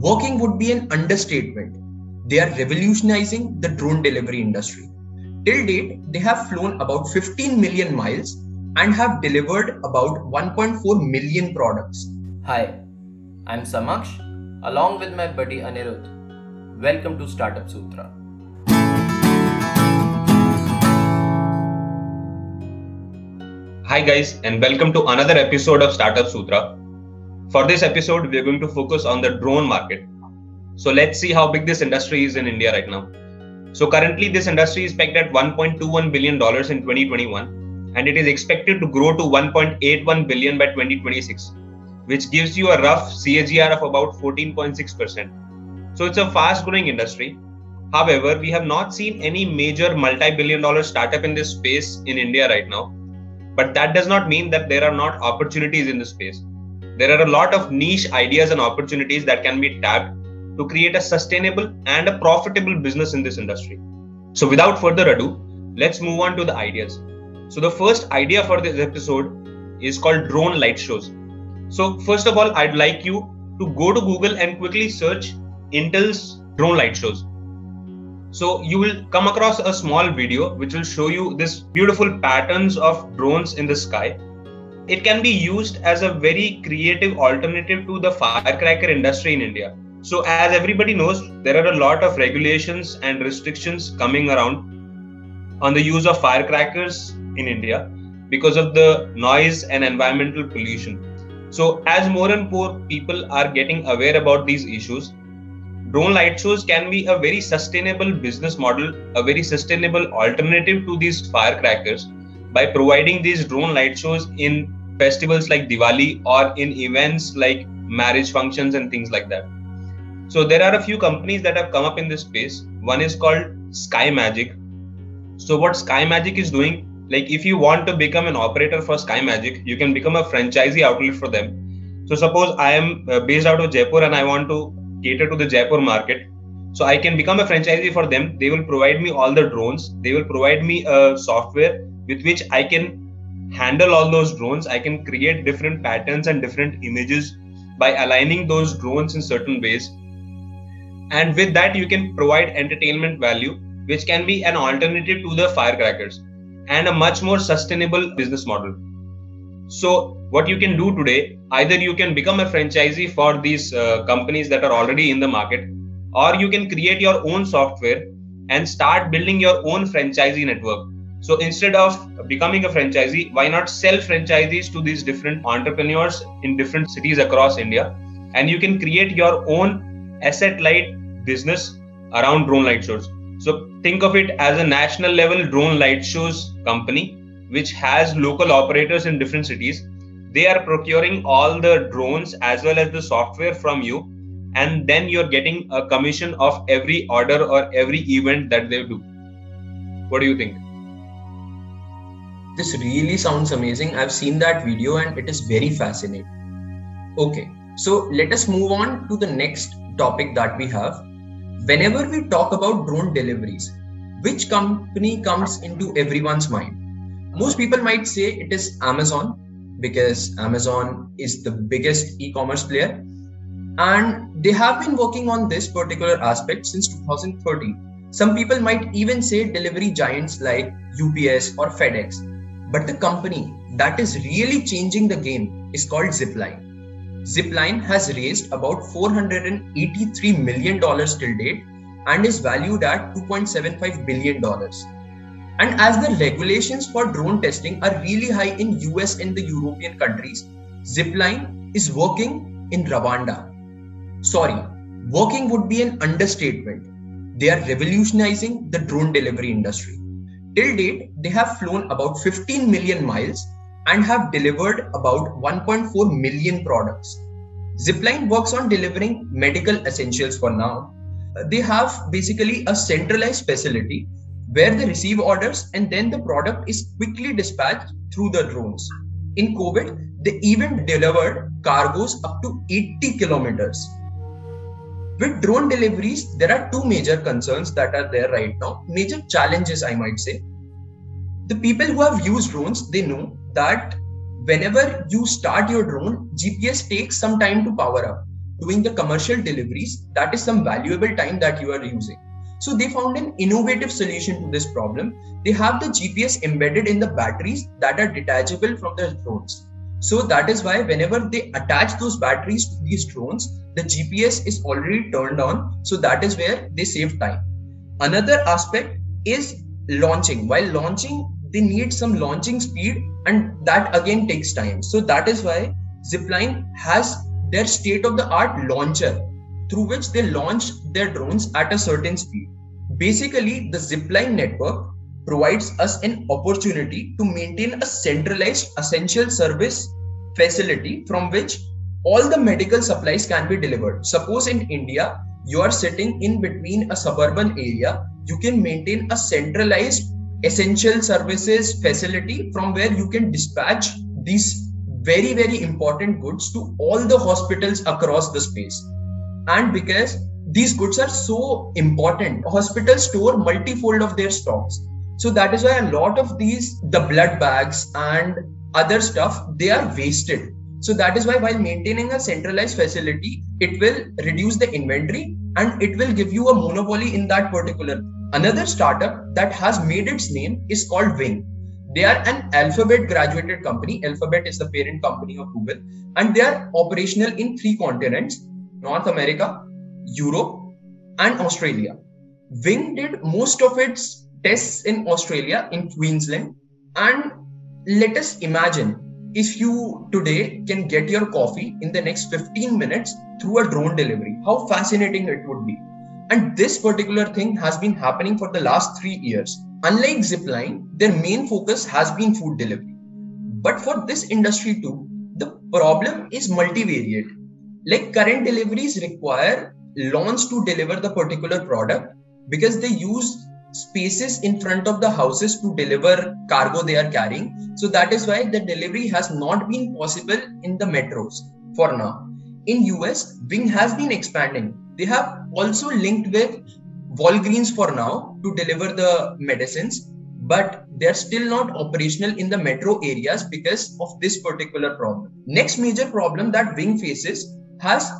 Working would be an understatement. They are revolutionizing the drone delivery industry. Till date, they have flown about 15 million miles and have delivered about 1.4 million products. Hi, I'm Samaksh along with my buddy Anirudh. Welcome to Startup Sutra. Hi, guys, and welcome to another episode of Startup Sutra. For this episode, we are going to focus on the drone market. So, let's see how big this industry is in India right now. So, currently, this industry is pegged at $1.21 billion in 2021, and it is expected to grow to 1.81 billion by 2026, which gives you a rough CAGR of about 14.6%. So, it's a fast growing industry. However, we have not seen any major multi billion dollar startup in this space in India right now but that does not mean that there are not opportunities in the space. There are a lot of niche ideas and opportunities that can be tapped to create a sustainable and a profitable business in this industry. So, without further ado, let's move on to the ideas. So, the first idea for this episode is called drone light shows. So, first of all, I'd like you to go to Google and quickly search Intel's drone light shows. So you will come across a small video which will show you this beautiful patterns of drones in the sky. It can be used as a very creative alternative to the firecracker industry in India. So as everybody knows, there are a lot of regulations and restrictions coming around on the use of firecrackers in India because of the noise and environmental pollution. So as more and more people are getting aware about these issues, drone light shows can be a very sustainable business model, a very sustainable alternative to these firecrackers by providing these drone light shows in festivals like Diwali or in events like marriage functions and things like that. So there are a few companies that have come up in this space. One is called Sky Magic. So what Sky Magic is doing, like if you want to become an operator for Sky Magic, you can become a franchisee outlet for them. So suppose I am uh, based out of Jaipur and I want to cater to the Jaipur market. So I can become a franchisee for them. They will provide me all the drones. They will provide me a software with which I can handle all those drones. I can create different patterns and different images by aligning those drones in certain ways. And with that, you can provide entertainment value, which can be an alternative to the firecrackers and a much more sustainable business model. So, what you can do today, either you can become a franchisee for these uh, companies that are already in the market, or you can create your own software and start building your own franchisee network. So, instead of becoming a franchisee, why not sell franchisees to these different entrepreneurs in different cities across India? And you can create your own asset light business around drone light shows. So, think of it as a national level drone light shows company which has local operators in different cities they are procuring all the drones as well as the software from you and then you're getting a commission of every order or every event that they do what do you think this really sounds amazing i've seen that video and it is very fascinating okay so let us move on to the next topic that we have whenever we talk about drone deliveries which company comes into everyone's mind most people might say it is Amazon because Amazon is the biggest e commerce player. And they have been working on this particular aspect since 2013. Some people might even say delivery giants like UPS or FedEx. But the company that is really changing the game is called Zipline. Zipline has raised about $483 million till date and is valued at $2.75 billion. And as the regulations for drone testing are really high in US and the European countries, Zipline is working in Rwanda. Sorry, working would be an understatement. They are revolutionizing the drone delivery industry. Till date, they have flown about 15 million miles and have delivered about 1.4 million products. Zipline works on delivering medical essentials for now. Uh, they have basically a centralized facility where they receive orders and then the product is quickly dispatched through the drones. In COVID, they even delivered cargoes up to 80 kilometers. With drone deliveries, there are two major concerns that are there right now, major challenges, I might say. The people who have used drones, they know that whenever you start your drone, GPS takes some time to power up. doing the commercial deliveries, that is some valuable time that you are using. So they found an innovative solution to this problem. They have the GPS embedded in the batteries that are detachable from the drones. So that is why whenever they attach those batteries to these drones, the GPS is already turned on. So that is where they save time. Another aspect is launching. While launching, they need some launching speed and that again takes time. So that is why Zipline has their state of the art launcher through which they launch their drones at a certain speed. Basically, the Zipline network provides us an opportunity to maintain a centralized essential service facility from which all the medical supplies can be delivered. Suppose in India, you are sitting in between a suburban area, you can maintain a centralized essential services facility from where you can dispatch these very, very important goods to all the hospitals across the space and because these goods are so important hospitals store multifold of their stocks so that is why a lot of these the blood bags and other stuff they are wasted. So that is why while maintaining a centralized facility it will reduce the inventory and it will give you a monopoly in that particular. Another startup that has made its name is called wing. They are an alphabet graduated company. Alphabet is the parent company of google. And they are operational in three continents North America, Europe, and Australia. Wing did most of its tests in Australia, in Queensland. And let us imagine if you today can get your coffee in the next 15 minutes through a drone delivery, how fascinating it would be. And this particular thing has been happening for the last three years. Unlike Zipline, their main focus has been food delivery. But for this industry too, the problem is multivariate like current deliveries require lawns to deliver the particular product because they use spaces in front of the houses to deliver cargo they are carrying. So that is why the delivery has not been possible in the metros for now. In us wing has been expanding. They have also linked with walgreens for now to deliver the medicines but they're still not operational in the metro areas because of this particular problem. Next major problem that wing faces has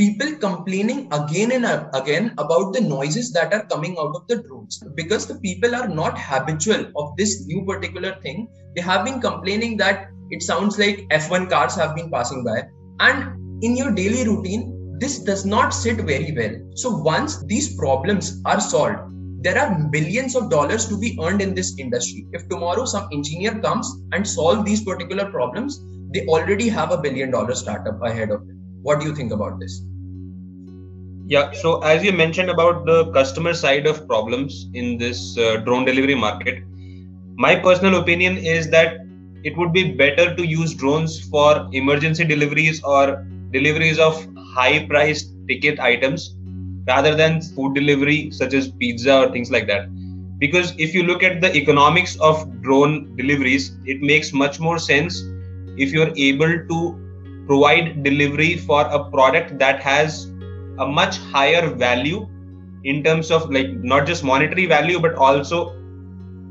people complaining again and again about the noises that are coming out of the drones. Because the people are not habitual of this new particular thing they have been complaining that it sounds like f1 cars have been passing by. And in your daily routine this does not sit very well. So once these problems are solved there are billions of dollars to be earned in this industry. If tomorrow some engineer comes and solve these particular problems they already have a billion dollar startup ahead of them. What do you think about this yeah so as you mentioned about the customer side of problems in this uh, drone delivery market my personal opinion is that it would be better to use drones for emergency deliveries or deliveries of high priced ticket items rather than food delivery such as pizza or things like that. Because if you look at the economics of drone deliveries it makes much more sense if you're able to provide delivery for a product that has a much higher value in terms of like not just monetary value but also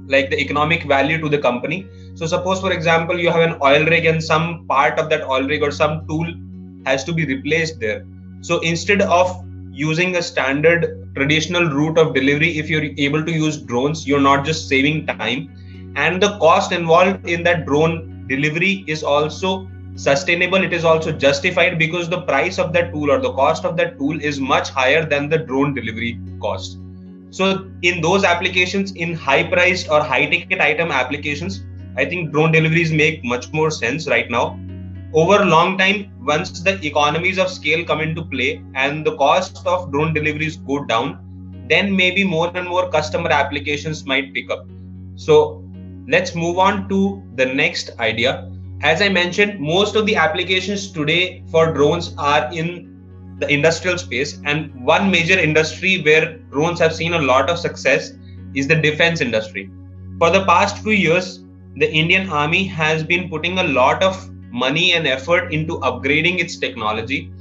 like the economic value to the company. So suppose for example you have an oil rig and some part of that oil rig or some tool has to be replaced there. So instead of using a standard traditional route of delivery if you're able to use drones you're not just saving time. And the cost involved in that drone delivery is also sustainable it is also justified because the price of that tool or the cost of that tool is much higher than the drone delivery cost. So in those applications in high priced or high ticket item applications i think drone deliveries make much more sense right now. Over long time once the economies of scale come into play and the cost of drone deliveries go down then maybe more and more customer applications might pick up. So let's move on to the next idea as I mentioned, most of the applications today for drones are in the industrial space. And one major industry where drones have seen a lot of success is the defense industry. For the past few years, the Indian Army has been putting a lot of money and effort into upgrading its technology.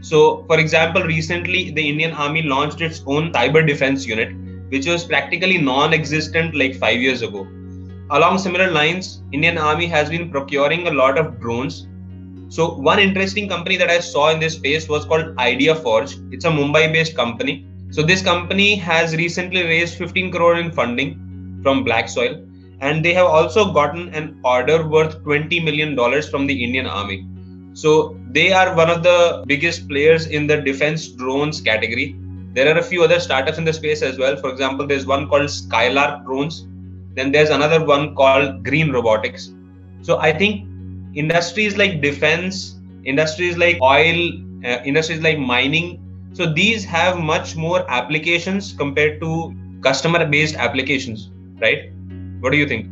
So, for example, recently the Indian Army launched its own cyber defense unit, which was practically non existent like five years ago Along similar lines, Indian Army has been procuring a lot of drones So one interesting company that I saw in this space was called ideaForge. It's a Mumbai-based company. So this company has recently raised 15 crore in funding from Black Soil, and they have also gotten an order worth 20 million dollars from the Indian Army. So they are one of the biggest players in the defense drones category. There are a few other startups in the space as well. For example, there's one called Skylark Drones. Then there's another one called Green Robotics. So I think industries like defense, industries like oil, uh, industries like mining. So these have much more applications compared to customer based applications, right? What do you think?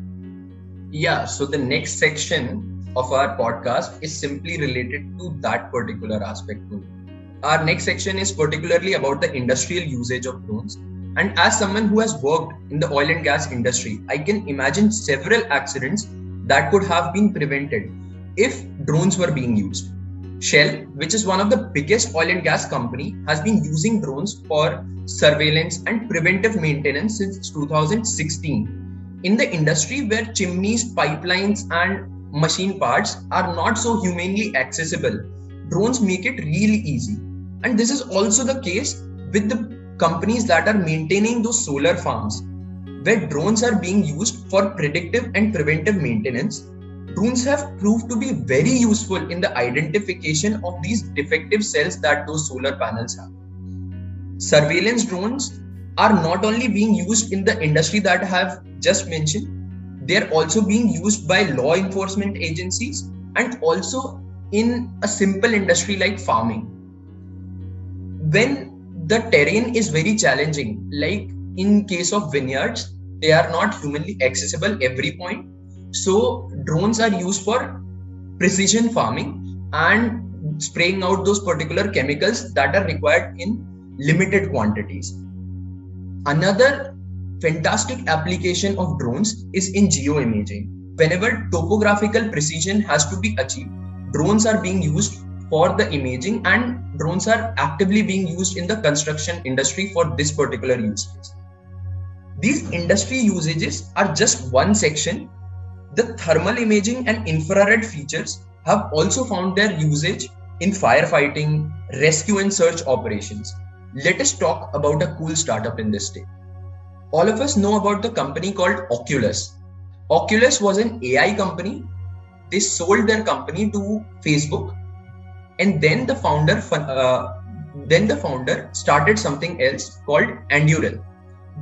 Yeah, so the next section of our podcast is simply related to that particular aspect. Our next section is particularly about the industrial usage of drones. And as someone who has worked in the oil and gas industry, I can imagine several accidents that could have been prevented if drones were being used. Shell, which is one of the biggest oil and gas company, has been using drones for surveillance and preventive maintenance since 2016. In the industry where chimneys, pipelines, and machine parts are not so humanly accessible, drones make it really easy. And this is also the case with the companies that are maintaining those solar farms, where drones are being used for predictive and preventive maintenance drones have proved to be very useful in the identification of these defective cells that those solar panels have. Surveillance drones are not only being used in the industry that I have just mentioned, they're also being used by law enforcement agencies and also in a simple industry like farming. When the terrain is very challenging, like in case of vineyards, they are not humanly accessible every point so drones are used for precision farming and spraying out those particular chemicals that are required in limited quantities. Another fantastic application of drones is in geoimaging. Whenever topographical precision has to be achieved, drones are being used for the imaging and drones are actively being used in the construction industry for this particular use case. These industry usages are just one section the thermal imaging and infrared features have also found their usage in firefighting, rescue and search operations. Let us talk about a cool startup in this state. All of us know about the company called Oculus. Oculus was an AI company. They sold their company to Facebook, and then the founder, uh, then the founder started something else called Anduril.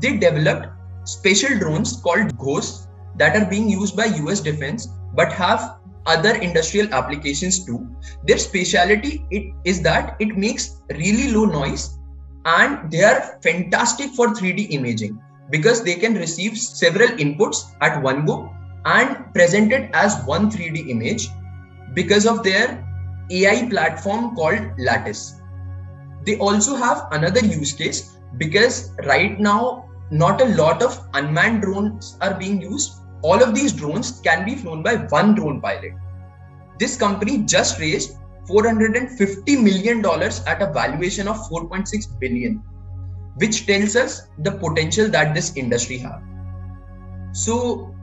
They developed special drones called Ghosts that are being used by US defense but have other industrial applications too. Their speciality it is that it makes really low noise and they are fantastic for 3D imaging because they can receive several inputs at one go and present it as one 3D image because of their AI platform called Lattice. They also have another use case because right now not a lot of unmanned drones are being used all of these drones can be flown by one drone pilot. This company just raised $450 million at a valuation of 4.6 billion, which tells us the potential that this industry has. So,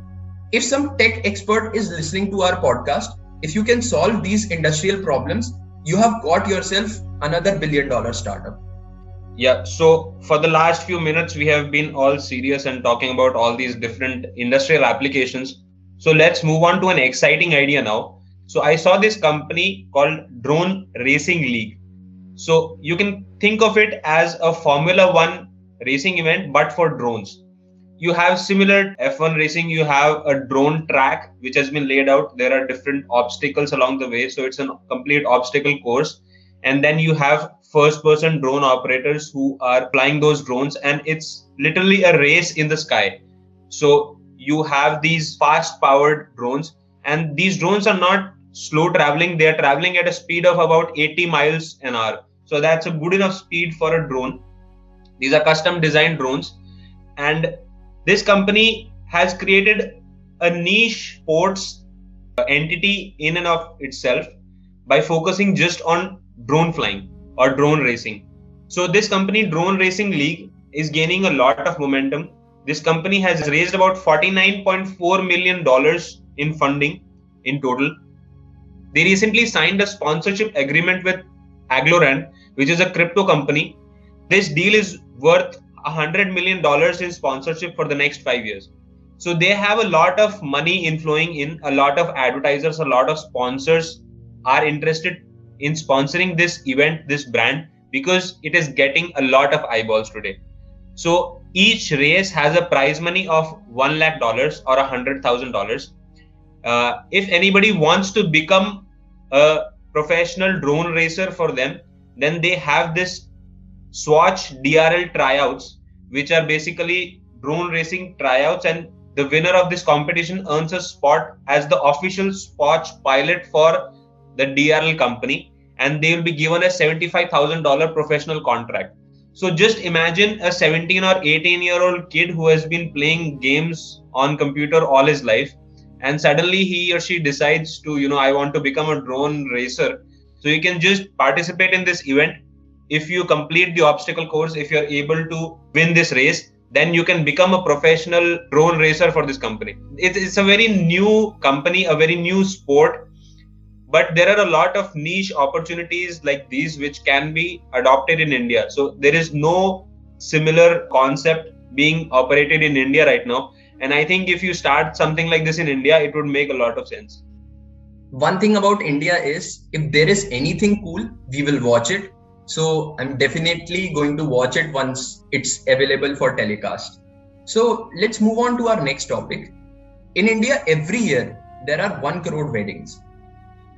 if some tech expert is listening to our podcast, if you can solve these industrial problems, you have got yourself another billion dollar startup. Yeah, so for the last few minutes, we have been all serious and talking about all these different industrial applications. So let's move on to an exciting idea now. So I saw this company called Drone Racing League. So you can think of it as a Formula One racing event, but for drones. You have similar F1 racing, you have a drone track which has been laid out. There are different obstacles along the way. So it's a complete obstacle course. And then you have first person drone operators who are flying those drones and it's literally a race in the sky so you have these fast powered drones and these drones are not slow traveling they are traveling at a speed of about 80 miles an hour so that's a good enough speed for a drone these are custom designed drones and this company has created a niche sports uh, entity in and of itself by focusing just on drone flying or drone racing. So this company, Drone Racing League, is gaining a lot of momentum. This company has raised about $49.4 million in funding in total. they recently signed a sponsorship agreement with Algorand, which is a crypto company. This deal is worth $100 million in sponsorship for the next five years. So they have a lot of money inflowing in, a lot of advertisers, a lot of sponsors are interested in sponsoring this event, this brand, because it is getting a lot of eyeballs today. So each race has a prize money of one lakh dollars or a hundred thousand dollars. Uh, if anybody wants to become a professional drone racer for them, then they have this Swatch DRL tryouts, which are basically drone racing tryouts, and the winner of this competition earns a spot as the official Swatch pilot for the DRL company, and they will be given a $75,000 professional contract. So just imagine a 17 or 18 year old kid who has been playing games on computer all his life and suddenly he or she decides to you know i want to become a drone racer so you can just participate in this event if you complete the obstacle course if you're able to win this race then you can become a professional drone racer for this company. It's, it's a very new company a very new sport but there are a lot of niche opportunities like these which can be adopted in india. So there is no similar concept being operated in india right now. And i think if you start something like this in india it would make a lot of sense. One thing about india is if there is anything cool we will watch it so i'm definitely going to watch it once it's available for telecast. So let's move on to our next topic. In india every year there are 1 crore weddings.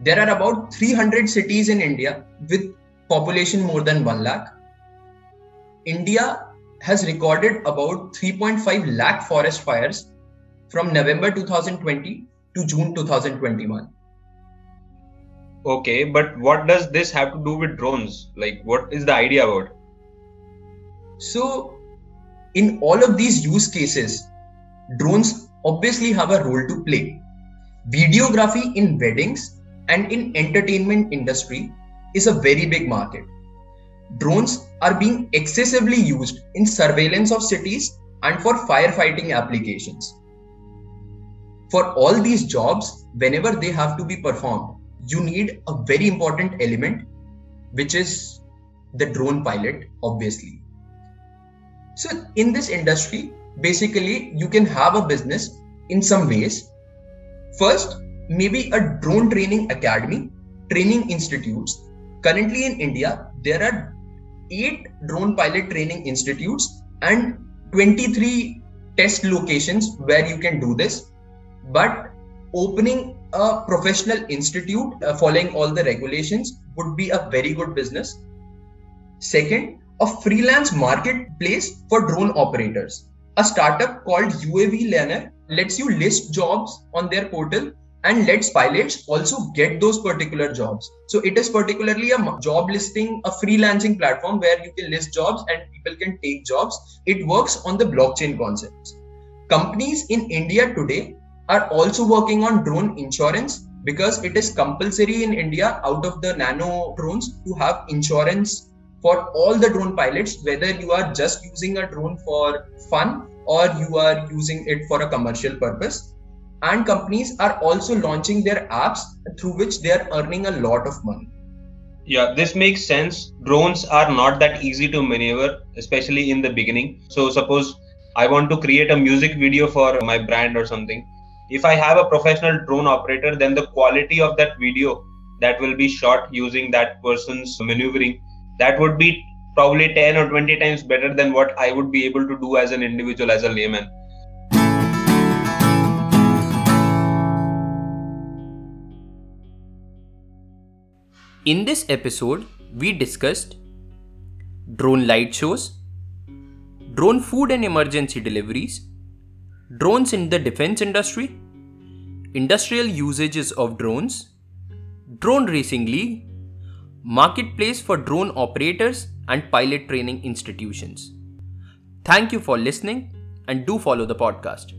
There are about 300 cities in india with population more than 1 lakh. India has recorded about 3.5 lakh forest fires from November 2020 to June 2021. Okay, but what does this have to do with drones? Like, what is the idea about? So, in all of these use cases, drones obviously have a role to play. Videography in weddings and in entertainment industry is a very big market drones are being excessively used in surveillance of cities and for firefighting applications. For all these jobs, whenever they have to be performed, you need a very important element, which is the drone pilot, obviously. So, in this industry, basically, you can have a business in some ways. First, maybe a drone training academy, training institutes. Currently in India, there are eight drone pilot training institutes and 23 test locations where you can do this. But opening a professional institute uh, following all the regulations would be a very good business. Second, a freelance marketplace for drone operators. A startup called UAVLancer lets you list jobs on their portal and lets pilots also get those particular jobs. So it is particularly a job listing, a freelancing platform where you can list jobs and people can take jobs. It works on the blockchain concepts. Companies in India today are also working on drone insurance because it is compulsory in India out of the nano drones to have insurance for all the drone pilots, whether you are just using a drone for fun or you are using it for a commercial purpose. And companies are also launching their apps through which they are earning a lot of money. Yeah this makes sense. Drones are not that easy to maneuver especially in the beginning. So suppose i want to create a music video for my brand or something if i have a professional drone operator then the quality of that video that will be shot using that person's maneuvering that would be probably 10 or 20 times better than what i would be able to do as an individual as a layman. In this episode, we discussed drone light shows, drone food and emergency deliveries, drones in the defense industry, industrial usages of drones, drone racing league, marketplace for drone operators, and pilot training institutions. Thank you for listening and do follow the podcast.